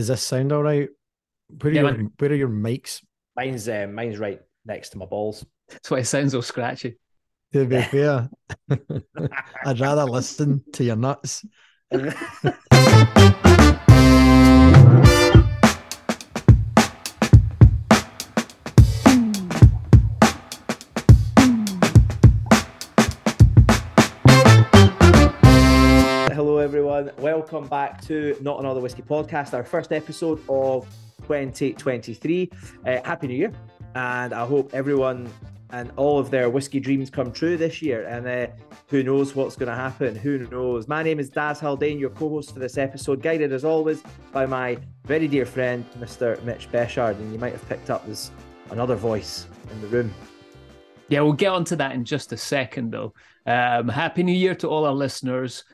Does this sound all right? Where are, Yeah, your, man. where are your mics? Mine's uh, mine's right next to my balls. That's why it sounds all scratchy. To be fair, I'd rather listen to your nuts. Welcome back to Not Another Whiskey Podcast, our first episode of 2023. Uh, Happy New Year. And I hope everyone and all of their whiskey dreams come true this year. And uh, who knows what's going to happen? Who knows? My name is Daz Haldane, your co host for this episode, guided as always by my very dear friend, Mr. Mitch Bechard. And you might have picked up there's another voice in the room. Yeah, we'll get onto that in just a second, though. Um, Happy New Year to all our listeners.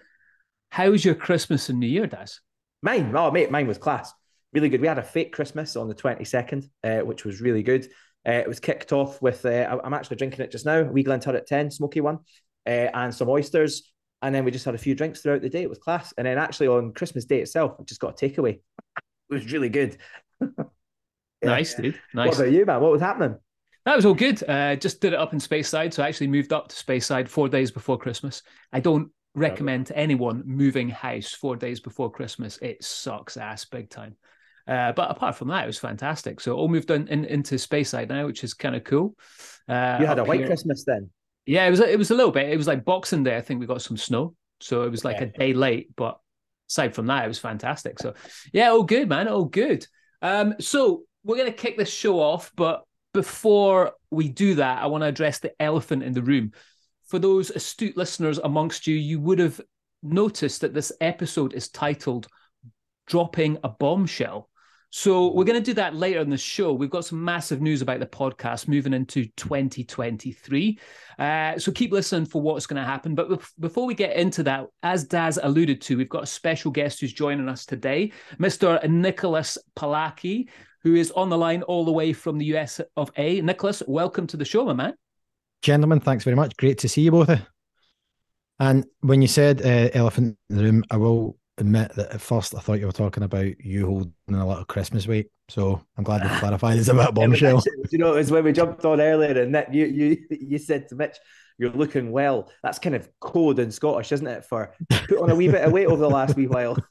How's your Christmas and New Year, Daz? Mine, oh mate, mine was class. Really good. We had a fake Christmas on the 22nd, uh, which was really good. Uh, it was kicked off with, uh, I- I'm actually drinking it just now, We Glenturret 10, smoky one, uh, and some oysters. And then we just had a few drinks throughout the day. It was class. And then actually on Christmas Day itself, we just got a takeaway. It was really good. Yeah. Nice, dude. Nice. What about you, man? What was happening? That was all good. Uh, just did it up in Speyside. So I actually moved up to Speyside four days before Christmas. I don't recommend to anyone moving house four days before Christmas. It sucks ass big time. Uh, but apart from that, it was fantastic. So all moved in, in, into Speyside now, which is kind of cool. Uh, You had a white here- Christmas then. Yeah, it was it was a little bit. It was like Boxing Day. I think we got some snow, so it was like a day late. But aside from that, it was fantastic. So yeah, all good, man, all good. Um, so we're gonna kick this show off, but before we do that, I want to address the elephant in the room. For those astute listeners amongst you, you would have noticed that this episode is titled "Dropping a Bombshell." So we're going to do that later in the show. We've got some massive news about the podcast moving into 2023. Uh, so keep listening for what's going to happen. But before we get into that, as Daz alluded to, we've got a special guest who's joining us today, Mr. Nicholas Pollacchi, who is on the line all the way from the US of A. Nicholas, welcome to the show, my man. Gentlemen, thanks very much. Great to see you both. And when you said uh, elephant in the room, I will admit that at first I thought you were talking about you holding a lot of Christmas weight. So I'm glad we clarified it's about bombshell. you know, it was when we jumped on earlier, and Nick, you you you said to Mitch, "You're looking well." That's kind of code in Scottish, isn't it? For put on a wee bit of weight over the last wee while.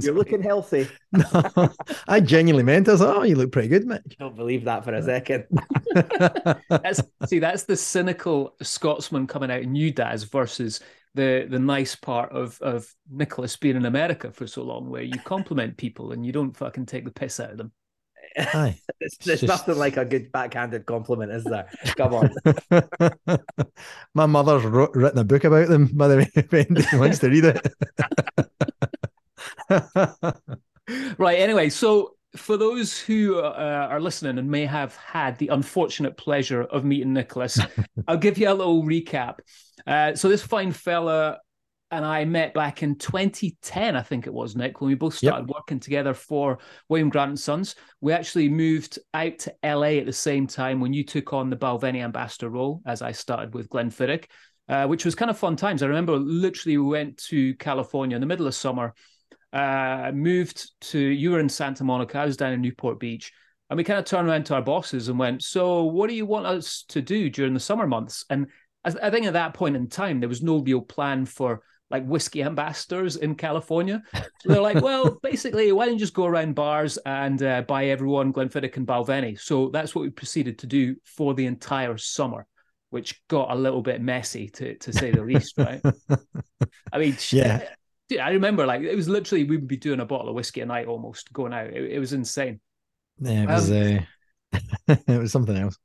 You're looking healthy. No, I genuinely meant it. I was oh, you look pretty good, Mitch. I don't believe that for a second. that's see, that's the cynical Scotsman coming out in you, Daz, versus the the nice part of of Nicholas being in America for so long, where you compliment people and you don't fucking take the piss out of them. Aye. It's, there's just- nothing like a good backhanded compliment, is there? Come on. My mother's wrote, written a book about them, by the way, if anybody wants to read it. Right. Anyway, so for those who uh, are listening and may have had the unfortunate pleasure of meeting Nicholas, I'll give you a little recap. Uh, so this fine fella and I met back in 2010, I think it was, Nick, when we both Yep. started working together for William Grant and Sons. We actually moved out to LA at the same time when you took on the Balvenie ambassador role, as I started with Glenfiddich, uh, which was kind of fun times. I remember literally we went to California in the middle of summer, uh, moved to, you were in Santa Monica, I was down in Newport Beach. And we kind of turned around to our bosses and went, So, what do you want us to do during the summer months? And I, I think at that point in time, there was no real plan for like whiskey ambassadors in California. So they're like, well, basically, why don't you just go around bars and uh, buy everyone Glenfiddich and Balvenie? So that's what we proceeded to do for the entire summer, which got a little bit messy to to say the least, right? I mean, Yeah. dude, I remember like it was literally we would be doing a bottle of whiskey a night almost going out. It, it was insane. Yeah, it was, uh, it was something else.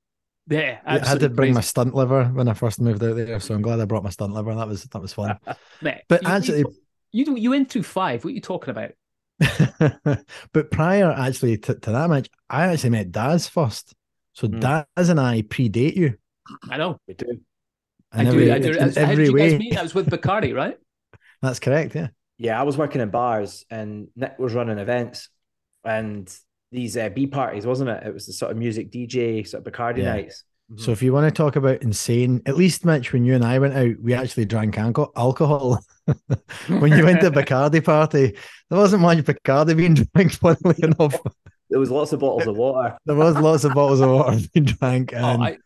Yeah, I had to absolutely bring my stunt liver when I first moved out there, so I'm glad I brought my stunt liver. That was that was fun. Mate, But you- you- actually, you you went through five. What are you talking about? but prior actually to, to that match, I actually met Daz first. So Hmm. Daz and I predate you I know. We do. I in do. I do. in How did every you guys way. meet? I was with Bacardi, right? That's correct. Yeah. Yeah, I was working in bars and Nick was running events and these uh, B parties, wasn't it? It was the sort of music DJ, sort of Bacardi Yeah. nights. Mm-hmm. So if you want to talk about insane, at least Mitch, when you and I went out, we actually drank alcohol. when you went to Bacardi party, there wasn't much Bacardi being drank, funnily enough. There was lots of bottles of water. There was lots of bottles of water being drank. And... Oh, I,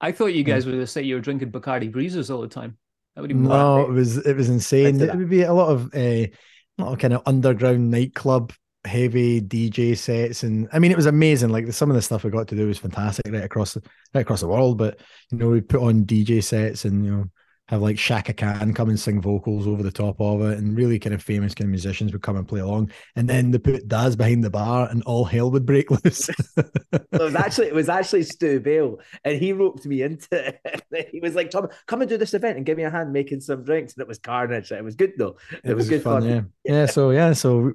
I thought you guys were going to say you were drinking Bacardi breezes all the time. That would no, it was it was insane. It would be a lot of uh, a lot of kind of underground nightclub heavy DJ sets, and I mean, it was amazing. Like some of the stuff we got to do was fantastic right across the, right across the world. But you know, we put on DJ sets and you know have like Chaka Khan come and sing vocals over the top of it, and really kind of famous kind of musicians would come and play along. And then they put Daz behind the bar, and all hell would break loose. it was actually it was actually Stu Bale, and he roped me into it. he was like, "Tom, come and do this event and give me a hand making some drinks." And it was carnage. It was good though. It, it was, was, good fun. fun. Yeah. yeah, so yeah, so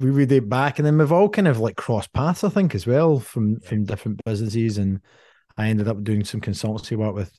we read it back, and then we've all kind of like crossed paths, I think, as well from yeah. from different businesses. And I ended up doing some consultancy work with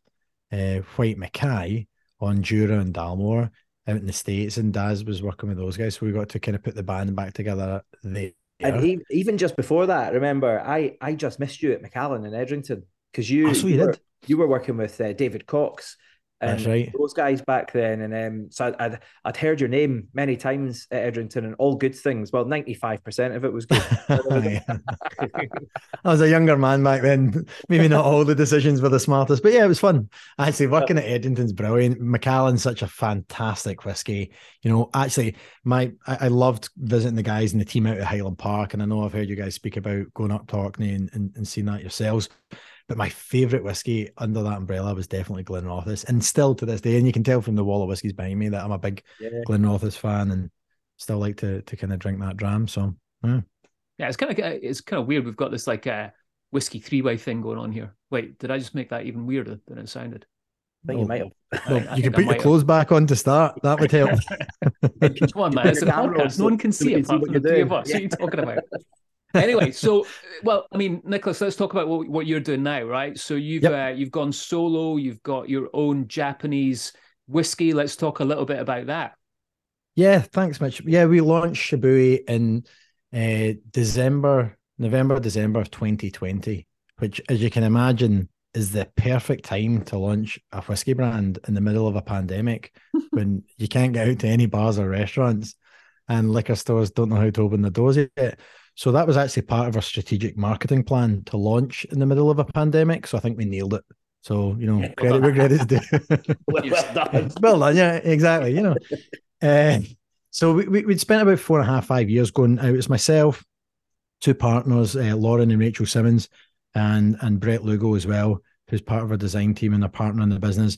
uh, Whyte Mackay on Jura and Dalmore out in the states, and Daz was working with those guys, so we got to kind of put the band back together there. And even just before that, remember, I I just missed you at Macallan in Edrington because you, oh, so you, you, were, you were working with uh, David Cox that's right. Those guys back then, and um, so I'd I'd heard your name many times at Edrington, and all good things. Well, ninety five percent of it was good. I was a younger man back then. Maybe not all the decisions were the smartest, but yeah, it was fun. Actually, working at Edrington's brilliant. Macallan's such a fantastic whiskey. You know, actually, my I, I, loved visiting the guys and the team out at Highland Park, and I know I've heard you guys speak about going up to Orkney and, and, and seeing that yourselves. But my favourite whiskey under that umbrella was definitely Glenrothes, and still to this day, and you can tell from the wall of whiskies behind me that I'm a big yeah. Glenrothes fan, and still like to to kind of drink that dram. So yeah, yeah, it's kind of it's kind of weird. We've got this like uh, whiskey three way thing going on here. Wait, did I just make that even weirder than it sounded? I think oh, you might have. Well, you can put your clothes have. back on to start. That would help. Come on, man. It's a podcast. No one can see it apart from the three of us. What are you talking about? anyway, so well, I mean, Nicholas, let's talk about what, what you're doing now, right? So you've yep. uh, you've gone solo, you've got your own Japanese whiskey. Let's talk a little bit about that. Yeah, thanks, Mitch. Yeah, we launched Shibui in uh, December, November, December of 2020, which, as you can imagine, is the perfect time to launch a whiskey brand in the middle of a pandemic when you can't get out to any bars or restaurants and liquor stores don't know how to open the doors yet. So that was actually part of our strategic marketing plan to launch in the middle of a pandemic. So I think we nailed it. So you know, yeah, credit where credit's due. well, well done. well done, yeah, exactly. You know, uh, so we, we would spent about four and a half, five years going out. It's myself, two partners, uh, Lauren and Rachel Simmons, and and Brett Lugo as well, who's part of our design team and a partner in the business.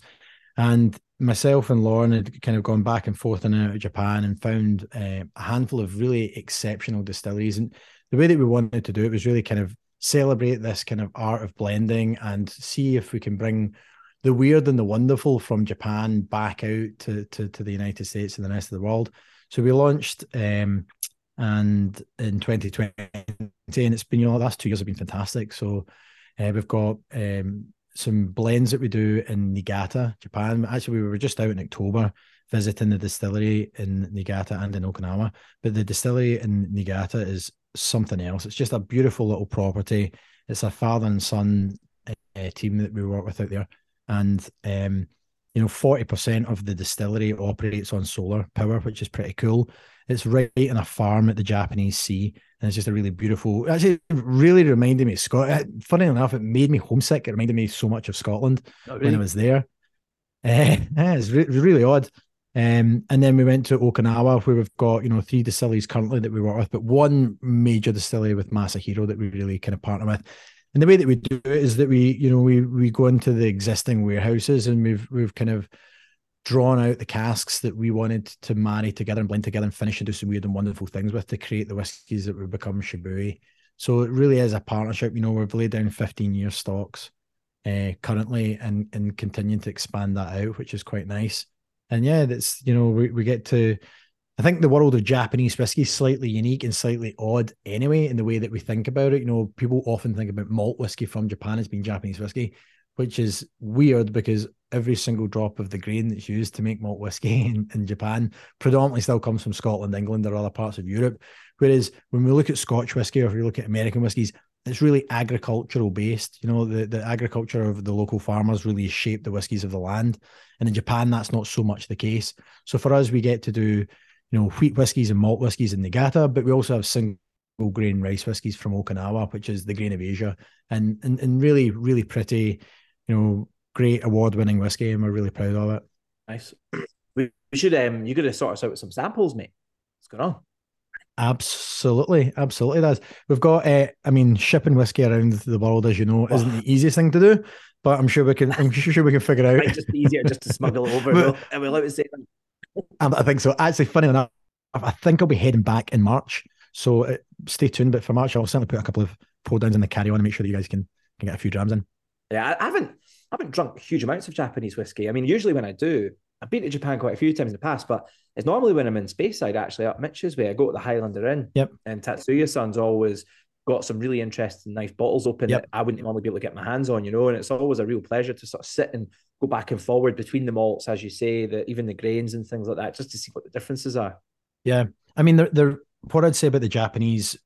And myself and Lauren had kind of gone back and forth in and out of Japan and found uh, a handful of really exceptional distilleries. And the way that we wanted to do it was really kind of celebrate this kind of art of blending and see if we can bring the weird and the wonderful from Japan back out to, to, to the United States and the rest of the world. So we launched um, and in 2020, and it's been, you know, the last two years have been fantastic. So uh, we've got um, some blends that we do in Niigata, Japan. Actually, we were just out in October visiting the distillery in Niigata and in Okinawa. But the distillery in Niigata is something else. It's just a beautiful little property. It's a father and son uh, team that we work with out there, and um, you know, forty percent of the distillery operates on solar power, which is pretty cool. It's right in a farm at the Japanese Sea, and it's just a really beautiful. Actually, really reminded me of Scotland. Funny enough, it made me homesick. It reminded me so much of Scotland oh, really? when I was there. Uh, it's re- really odd. Um, and then we went to Okinawa, where we've got you know three distilleries currently that we work with, but one major distillery with Masahiro that we really kind of partner with. And the way that we do it is that we you know we we go into the existing warehouses and we've we've kind of drawn out the casks that we wanted to marry together and blend together and finish and do some weird and wonderful things with to create the whiskies that would become Shibui. So it really is a partnership. You know, we've laid down 15 year stocks uh, currently and and continuing to expand that out, which is quite nice. And yeah, that's you know, we, we get to I think the world of Japanese whiskey is slightly unique and slightly odd anyway in the way that we think about it. You know, people often think about malt whiskey from Japan as being Japanese whiskey, which is weird because every single drop of the grain that's used to make malt whiskey in, in Japan predominantly still comes from Scotland, England, or other parts of Europe. Whereas when we look at Scotch whiskey or if we look at American whiskies, it's really agricultural based. You know, the, the agriculture of the local farmers really shape the whiskies of the land. And in Japan, that's not so much the case. So for us, we get to do, you know, wheat whiskies and malt whiskies in Niigata, but we also have single grain rice whiskies from Okinawa, which is the grain of Asia, and and, and really, really pretty, you know, great award winning whiskey, and we're really proud of it. Nice. We, we should um you gotta sort us out with some samples, mate. What's going on? Absolutely, absolutely. That's we've got. Uh, I mean, shipping whiskey around the world, as you know, isn't the easiest thing to do. But I'm sure we can. I'm sure we can figure out. Just easier just to smuggle it over. but, and we'll out say. I think so. Actually, funny enough, I think I'll be heading back in March. So uh, stay tuned. But for March, I'll certainly put a couple of pour downs in the carry on and make sure that you guys can can get a few drams in. Yeah, I haven't I haven't drunk huge amounts of Japanese whiskey. I mean, usually when I do, I've been to Japan quite a few times in the past, but it's normally when I'm in Speyside, actually up Mitch's way. I go to the Highlander Inn. Yep. And Tatsuya-san's always got some really interesting, nice bottles open Yep. that I wouldn't normally be able to get my hands on, you know. And it's always a real pleasure to sort of sit and go back and forward between the malts, as you say, the even the grains and things like that, just to see what the differences are. Yeah, I mean, they're, they're what I'd say about the Japanese,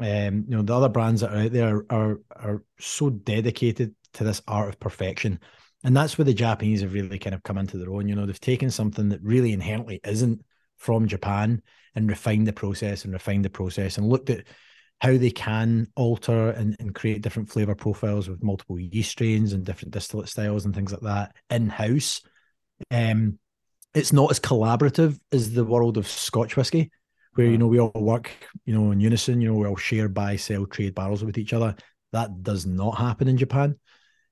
um, you know, the other brands that are out there are are so dedicated to this art of perfection, and that's where the Japanese have really kind of come into their own. You know, they've taken something that really inherently isn't from Japan and refined the process and refined the process and looked at how they can alter and, and create different flavor profiles with multiple yeast strains and different distillate styles and things like that in house. Um, it's not as collaborative as the world of Scotch whiskey, where you Mm. know we all work, you know, in unison. You know, we all share, buy, sell, trade barrels with each other. That does not happen in Japan,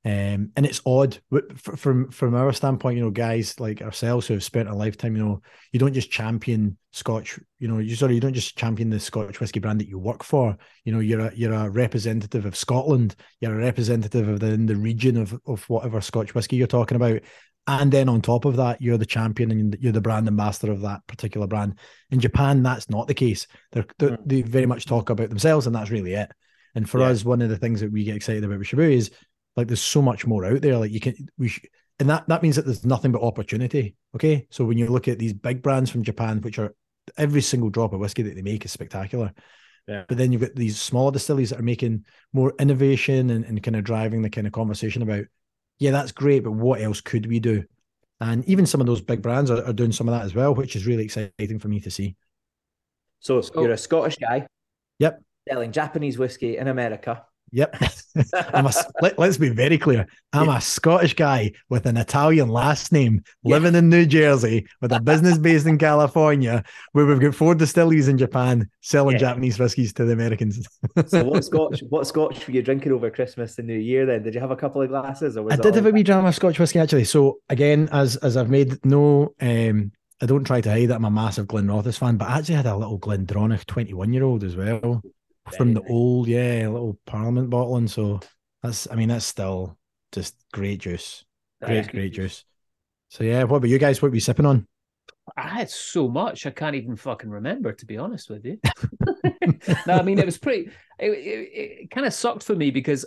um, and it's odd from from our standpoint. You know, guys like ourselves who have spent a lifetime. You know, you don't just champion Scotch. You know, you sorry, you don't just champion the Scotch whiskey brand that you work for. You know, you're a you're a representative of Scotland. You're a representative of the the region of of whatever Scotch whiskey you're talking about. And then on top of that, you're the champion and you're the brand ambassador of that particular brand. In Japan, that's not the case. They're, they're, Mm. They very much talk about themselves, and that's really it. And for Yeah. us, one of the things that we get excited about with Shibui is like there's so much more out there. Like you can we sh- and that that means that there's nothing but opportunity. Okay, so when you look at these big brands from Japan, which are every single drop of whiskey that they make is spectacular. Yeah. But then you've got these smaller distilleries that are making more innovation and, and kind of driving the kind of conversation about, yeah, that's great, but what else could we do? And even some of those big brands are, are doing some of that as well, which is really exciting for me to see. So, So- you're a oh. Scottish guy. Yep. Selling Japanese whiskey in America. Yep. I'm a, let, us be very clear. I'm a Scottish guy with an Italian last name living in New Jersey with a business based in California where we've got four distilleries in Japan selling Yeah. Japanese whiskies to the Americans. So what Scotch what Scotch were you drinking over Christmas and New Year then? Did you have a couple of glasses or was I did have a wee dram of Scotch whiskey actually. So again, as as I've made no um I don't try to hide that I'm a massive Glenrothes fan, but I actually had a little Glendronach 21 year old as well from the old, yeah, little Parliament bottling. So that's, I mean, that's still just great juice, great, great juice. So yeah, what about you guys? What were you sipping on? Ah, I had so much I can't even fucking remember, to be honest with you. no, I mean it was pretty. It, it, it kind of sucked for me because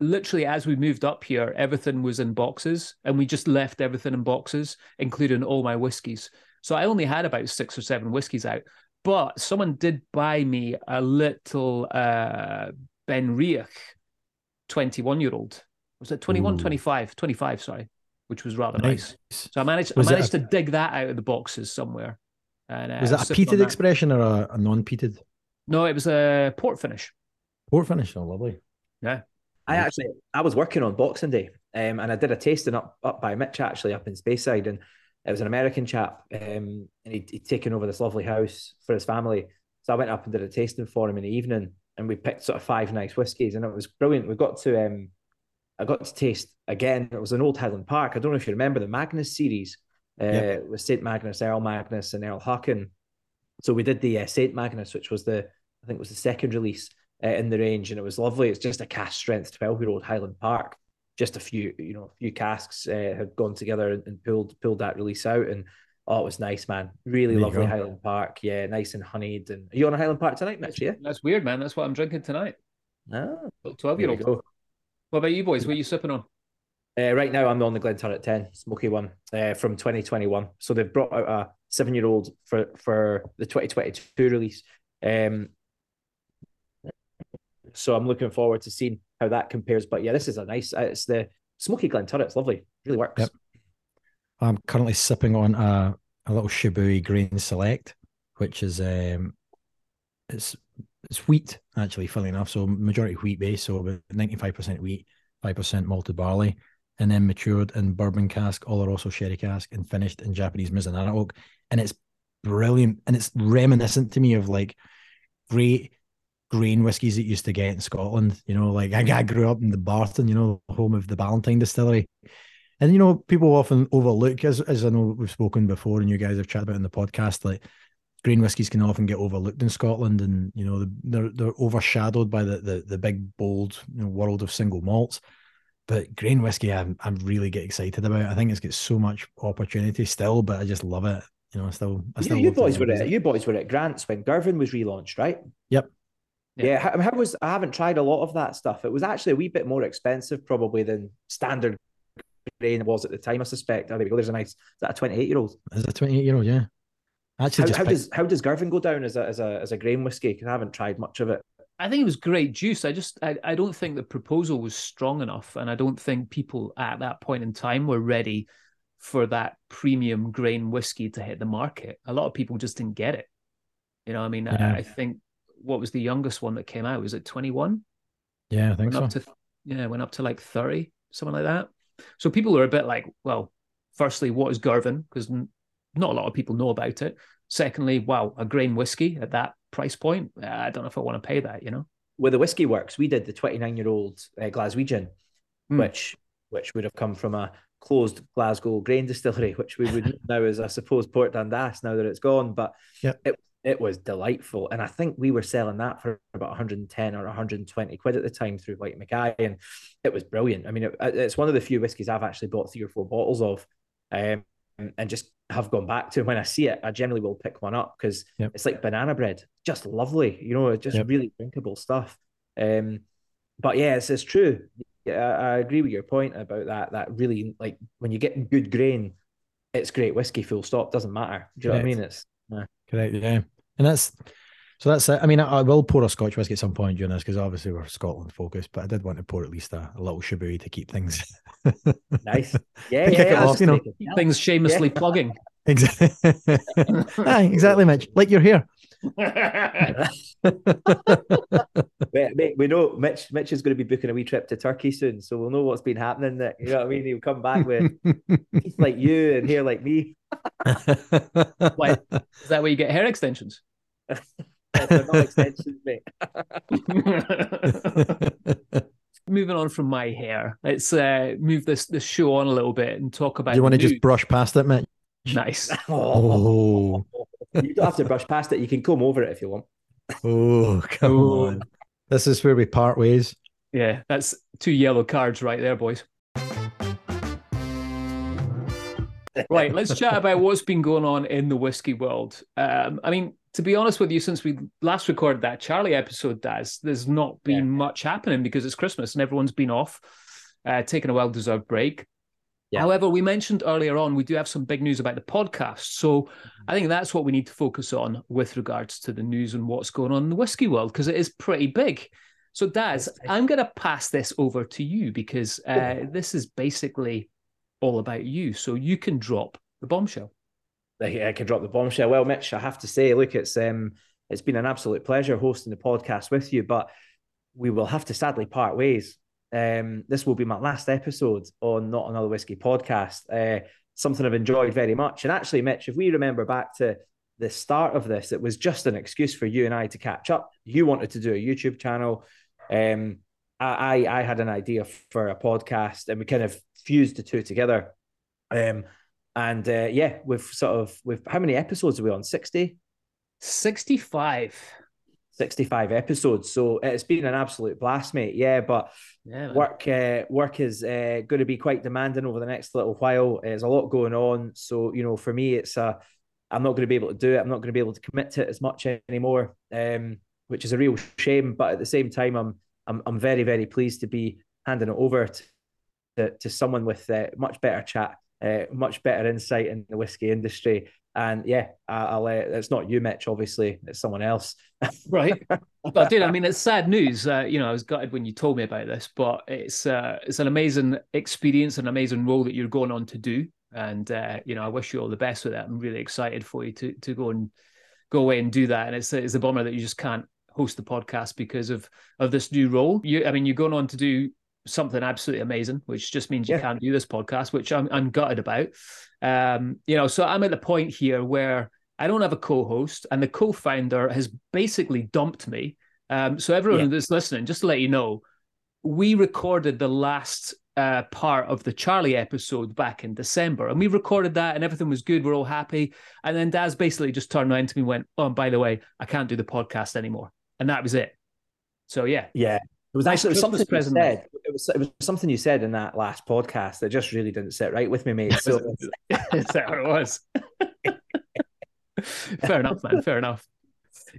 literally as we moved up here, everything was in boxes, and we just left everything in boxes, including all my whiskies. So I only had about six or seven whiskies out, but someone did buy me a little uh, BenRiach 21 year old. Was it 21, Ooh. 25? 25, sorry, which was rather nice. Nice. So I managed, Was I managed a- to dig that out of the boxes somewhere. And uh, Was that a sipping peated that. expression or a, a non-peated? No, it was a port finish. Port finish. Oh, lovely. Yeah. I actually I was working on Boxing Day, um, and I did a tasting up up by Mitch actually up in Speyside, and it was an American chap, um, and he'd, he'd taken over this lovely house for his family. So I went up and did a tasting for him in the evening, and we picked sort of five nice whiskies, and it was brilliant. We got to um, I got to taste again. It was an old Highland Park. I don't know if you remember the Magnus series, uh, with Saint Magnus, Earl Magnus, and Earl Haakon. So we did the uh, Saint Magnus, which was the I think it was the second release uh, in the range, and it was lovely. It's just a cask strength twelve year old Highland Park. Just a few, you know, a few casks uh, had gone together and, and pulled pulled that release out, and oh, it was nice, man. Really There lovely. Highland Park. Yeah, nice and honeyed. And are you on a Highland Park tonight, Mitch? Yeah. That's weird, man. That's what I'm drinking tonight. Ah, 12 year old. What about you boys? What are you sipping on? Uh, right now, I'm on the Glenturret 10 smoky one uh, from 2021. So they've brought out a seven year old for for the 2022 release. Um, so I'm looking forward to seeing how that compares. But yeah, this is a nice. Uh, it's the smoky Glenturret. It's lovely. Really works. Yep. I'm currently sipping on a, a little Shibui Grain Select, which is um, it's it's wheat actually, funnily enough. So majority wheat base, so about 95% wheat, 5% malted barley, and then matured in bourbon cask, Oloroso sherry cask, and finished in Japanese Mizunara oak. And it's brilliant. And it's reminiscent to me of like great grain whiskies that used to get in Scotland. You know, like I, I grew up in Dumbarton, you know, home of the Ballantine distillery. And you know, people often overlook, as as I know we've spoken before, and you guys have chatted about in the podcast, like grain whiskies can often get overlooked in Scotland, and you know they're they're overshadowed by the the, the big bold you know, world of single malts. But grain whiskey, I'm I'm really get excited about. I think it's got so much opportunity still, but I just love it. You know, I still I still. you, you boys were at you boys were at Grants when Girvan was relaunched, right? Yep. Yeah, yeah how, how was I haven't tried a lot of that stuff. It was actually a wee bit more expensive probably than standard grain was at the time. I suspect. Oh, there we go. There's a nice. Is that a 28 year old? Is a 28 year old? Yeah. Actually, how, how does how does Girvan go down as a as a as a grain whiskey? Because I haven't tried much of it. I think it was great juice. I just I, I don't think the proposal was strong enough, and I don't think people at that point in time were ready for that premium grain whiskey to hit the market. A lot of people just didn't get it. You know, I mean, yeah. I, I, think what was the youngest one that came out? Was it twenty one? Yeah, I think went so. To, yeah, went up to like thirty, something like that. So people are a bit like, well, firstly, what is Girvan? Because not a lot of people know about it. Secondly, wow, a grain whiskey at that price point, I don't know if I want to pay that. You know, where the whiskey works, we did the 29 year old uh, Glaswegian, mm. which which would have come from a closed Glasgow grain distillery, which we would now as I suppose Port Dundas now that it's gone. But yep. it it was delightful, and I think we were selling that for about 110 or 120 quid at the time through Whyte Mackay, and it was brilliant. I mean, it, it's one of the few whiskies I've actually bought three or four bottles of. Um, and just have gone back to when I see it, I generally will pick one up because yep. it's like banana bread, just lovely, you know, just yep. really drinkable stuff. Um, but yeah, it's, it's true. Yeah, I, I agree with your point about that. That really like when you get good grain, it's great whiskey. Full stop. Doesn't matter. Do you Correct. know what I mean? It's yeah. correct. Yeah, and that's so that's it. I mean, I, I will pour a Scotch whiskey at some point during this because obviously we're Scotland focused, but I did want to pour at least a, a little Shibui to keep things nice. Yeah, yeah, yeah off, you know. things shamelessly yeah. plugging. Exactly. Aye, exactly, Mitch. Like you're here. mate, we know Mitch. Mitch is going to be booking a wee trip to Turkey soon, so we'll know what's been happening. There, you know what I mean? He'll come back with teeth like you and hair like me. Why, is that where you get hair extensions? not extensions, mate moving on from my hair, let's uh, move this this show on a little bit and talk about. Do you want to just brush past it, Mitch? Nice. Oh. you don't have to brush past it. You can comb over it if you want. Oh, come Ooh. on. This is where we part ways. Yeah, that's two yellow cards right there, boys. right, let's chat about what's been going on in the whiskey world. Um, I mean, to be honest with you, since we last recorded that Charlie episode, Daz, there's not been yeah. much happening because it's Christmas and everyone's been off, uh, taking a well deserved break. Yeah. However, we mentioned earlier on we do have some big news about the podcast. So mm-hmm. I think that's what we need to focus on with regards to the news and what's going on in the whiskey world because it is pretty big. So, Daz, I'm going to pass this over to you because uh, this is basically all about you. So you can drop the bombshell. I can drop the bombshell. Well, Mitch, I have to say, look, it's um, it's been an absolute pleasure hosting the podcast with you, but we will have to sadly part ways. Um, this will be my last episode on Not Another Whiskey podcast. Uh, something I've enjoyed very much. And actually, Mitch, if we remember back to the start of this, it was just an excuse for you and I to catch up. You wanted to do a YouTube channel. Um, I, I had an idea for a podcast, and we kind of fused the two together. Um, and uh, yeah, we've sort of we've how many episodes are we on? 60? 65. 65 episodes. So it's been an absolute blast, mate. Yeah, but yeah, work uh, work is uh, going to be quite demanding over the next little while. There's a lot going on. So, you know, for me, it's a I'm not going to be able to do it. I'm not going to be able to commit to it as much anymore, um, which is a real shame. But at the same time, I'm I'm I'm very very pleased to be handing it over to to, to someone with uh, much better chat uh, much better insight in the whiskey industry And yeah, I, will uh, it's not you, Mitch. Obviously, it's someone else. right. But dude, I mean, it's sad news. Uh, you know, I was gutted when you told me about this, but it's uh, it's an amazing experience, an amazing role that you're going on to do. And uh, you know, I wish you all the best with that. I'm really excited for you to to go and go away and do that. And it's it's a bummer that you just can't host the podcast because of of this new role. You, I mean, you're going on to do something absolutely amazing, which just means you yeah. can't do this podcast, which I'm, I'm gutted about. Um, you know, so I'm at the point here where I don't have a co-host, and the co-founder has basically dumped me. Um, so everyone yeah. that's listening, just to let you know, we recorded the last uh, part of the Charlie episode back in December, and we recorded that, and everything was good. We're all happy, and then Daz basically just turned around to me and went, "Oh, and by the way, I can't do the podcast anymore," and that was it. So yeah, yeah, it was actually it was something you said. It was, it was something you said in that last podcast that just really didn't sit right with me, mate. So is that what it was? fair enough, man. Fair enough.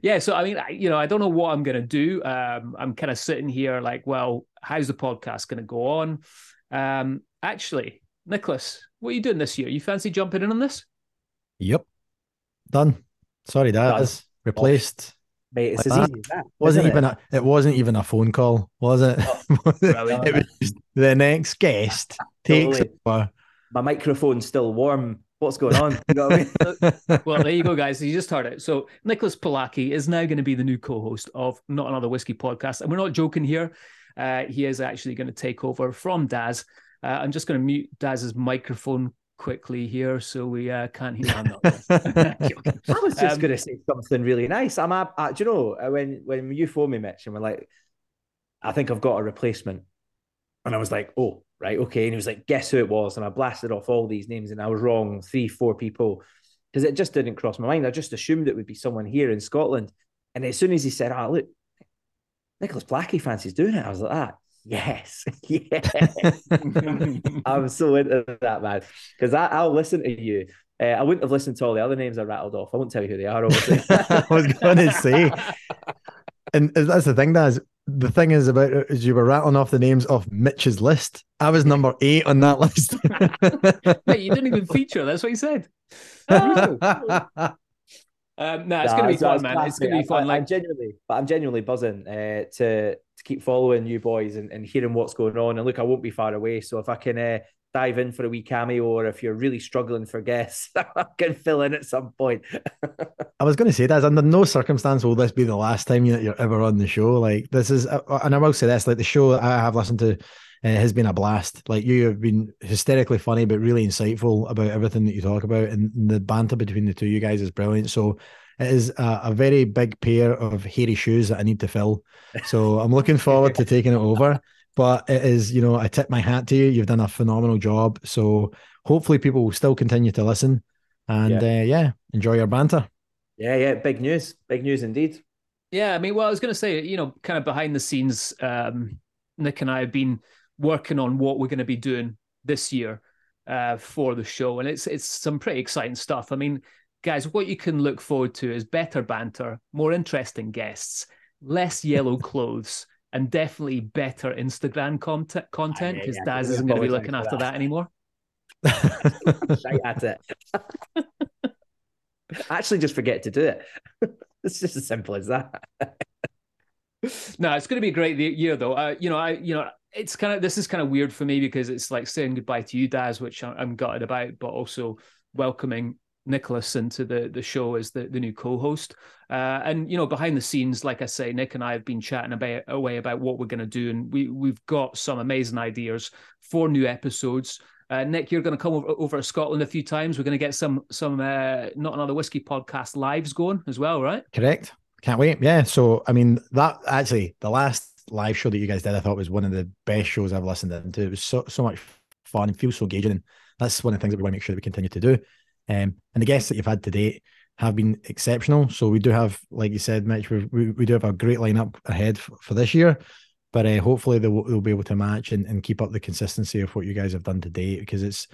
Yeah, so I mean, I, you know, I don't know what I'm going to do. Um, I'm kind of sitting here like, well, how's the podcast going to go on? Um, actually, Nicholas, what are you doing this year? You fancy jumping in on this? Yep, done. Sorry, that that is replaced Mate, it's like as easy as that. Wasn't even it? A, it wasn't even a phone call, was it? Oh, it was the next guest takes totally. over. My microphone's still warm. What's going on? You know I mean? well, there you go, guys. You just heard it. So Nicholas Pollacchi is now going to be the new co-host of Not Another Whiskey podcast, and we're not joking here. Uh, he is actually going to take over from Daz. Uh, I'm just going to mute Daz's microphone quickly here, so we uh, can't hear. I'm. I was just um, going to say something really nice. I'm, a, uh, do you know uh, when when you phoned me, Mitch, and we're like, I think I've got a replacement, and I was like, oh, right, okay, and he was like, guess who it was, and I blasted off all these names, and I was wrong, three, four people, because it just didn't cross my mind. I just assumed it would be someone here in Scotland, and as soon as he said, "Ah, oh, look, Nicholas Pollacchi fancies doing it," I was like, ah yes, yes. I'm so into that, man. Because I'll listen to you. Uh, I wouldn't have listened to all the other names I rattled off. I won't tell you who they are. I was going to say, and that's the thing, Daz. The thing is about it is you were rattling off the names of Mitch's list. I was number eight on that list. Wait, you didn't even feature. That's what he said. Oh. Um, no, it's nah, going to be fun, man. It's going to be fun. I, like... I'm genuinely, but I'm genuinely buzzing uh, to to keep following you boys and, and hearing what's going on. And look, I won't be far away, so if I can uh, dive in for a wee cameo, or if you're really struggling for guests, I can fill in at some point. I was going to say that under no circumstance will this be the last time you're ever on the show. Like this is, uh, and I will say this: like the show I have listened to uh, has been a blast. Like you have been hysterically funny, but really insightful about everything that you talk about, and the banter between the two you guys is brilliant. So it is a, a very big pair of hairy shoes that I need to fill. So I'm looking forward to taking it over. But it is, you know, I tip my hat to you. You've done a phenomenal job. So hopefully people will still continue to listen, and yeah, uh, yeah enjoy your banter. Yeah, yeah, big news, big news indeed. Yeah, I mean, well, I was going to say, you know, kind of behind the scenes, um, Nick and I have been working on what we're going to be doing this year uh, for the show, and it's it's some pretty exciting stuff. I mean, guys, what you can look forward to is better banter, more interesting guests, less yellow clothes, and definitely better Instagram content content because yeah, yeah, Daz isn't going to be looking after that, that anymore. That's it. Actually, just forget to do it. it's just as simple as that. no, it's going to be a great year, though. Uh, you know, I, you know, it's kind of this is kind of weird for me because it's like saying goodbye to you, Daz, which I'm gutted about, but also welcoming Nicholas into the the show as the, the new co-host. Uh, and you know, behind the scenes, like I say, Nick and I have been chatting about away about what we're going to do, and we we've got some amazing ideas for new episodes. Uh, Nick, you're going to come over, over to Scotland a few times. We're going to get some some uh, not another whiskey podcast lives going as well, right? Correct. Can't wait. Yeah. So I mean, that actually the last live show that you guys did, I thought was one of the best shows I've listened to. It was so so much fun and feels so engaging. And that's one of the things that we want to make sure that we continue to do. Um, and the guests that you've had to date have been exceptional. So we do have, like you said, Mitch, we we do have a great lineup ahead for, for this year. But uh, hopefully they'll, they'll be able to match and, and keep up the consistency of what you guys have done to date because it's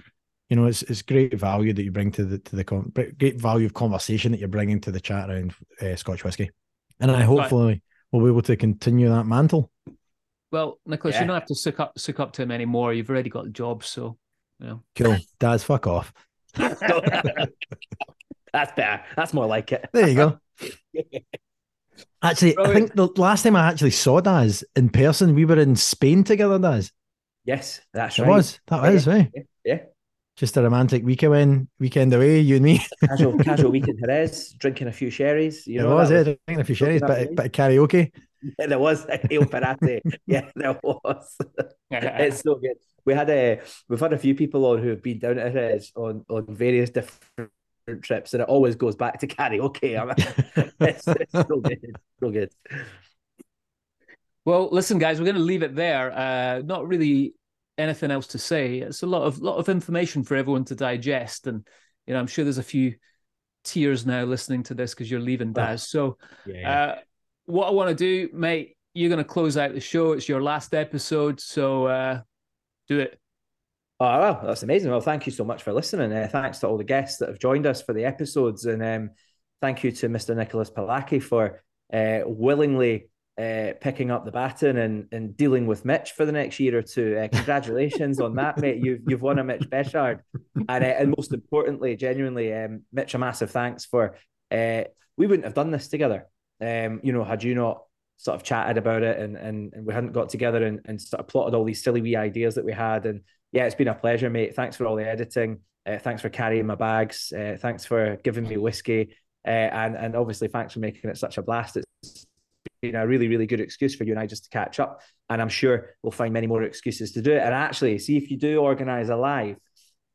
you know it's it's great value that you bring to the to the con- great value of conversation that you're bringing to the chat around uh, Scotch whiskey, and I hopefully right. will be able to continue that mantle. Well, Nicholas, yeah. you don't have to suck up suck up to him anymore. You've already got the job, so you know. Cool, Daz, fuck off. That's better. That's more like it. There you go. Actually, I think the last time I actually saw Daz in person, we were in Spain together, Daz. Yes, that's It right. was. That was, right? Eh? Yeah, yeah. Just a romantic weekend weekend away, you and me. Casual, casual week in Jerez, drinking a few sherries. You it know, was, yeah, drinking a few sherries, but bit, bit of karaoke. Yeah, there was eh? Il Pirate. yeah, there was. it's so good. We had a we've had a few people on who have been down to Jerez on on various different trips, and it always goes back to karaoke. It's, it's so good, so good. Well, listen, guys, we're going to leave it there. Uh, not really anything else to say. It's a lot of lot of information for everyone to digest, and you know, I'm sure there's a few tears now listening to this because you're leaving Daz. So, Yeah, uh, what I want to do, mate, you're going to close out the show. It's your last episode, so uh, do it. Oh, well, that's amazing. Well, thank you so much for listening. Uh, thanks to all the guests that have joined us for the episodes. And um, thank you to Mr. Nicholas Pollacchi for uh, willingly uh, picking up the baton and, and dealing with Mitch for the next year or two. Uh, congratulations on that, mate. You've, you've won a Mitch Bechard. And, uh, and most importantly, genuinely, um, Mitch, a massive thanks for uh, we wouldn't have done this together. Um, you know, had you not sort of chatted about it and, and, and we hadn't got together and, and sort of plotted all these silly wee ideas that we had. And yeah, it's been a pleasure, mate. Thanks for all the editing. Uh, thanks for carrying my bags. Uh, thanks for giving me whiskey. Uh, and and obviously, thanks for making it such a blast. It's been a really, really good excuse for you and I just to catch up. And I'm sure we'll find many more excuses to do it. And actually, see if you do organize a live,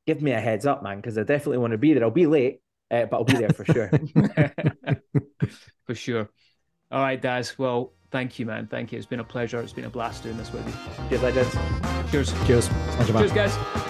give me a heads up, man, because I definitely want to be there. I'll be late, uh, but I'll be there for sure. for sure. All right, Daz. Well, thank you, man. Thank you. It's been a pleasure. It's been a blast doing this with you. Cheers, legends. Cheers. Cheers. Smash it back. Cheers, guys.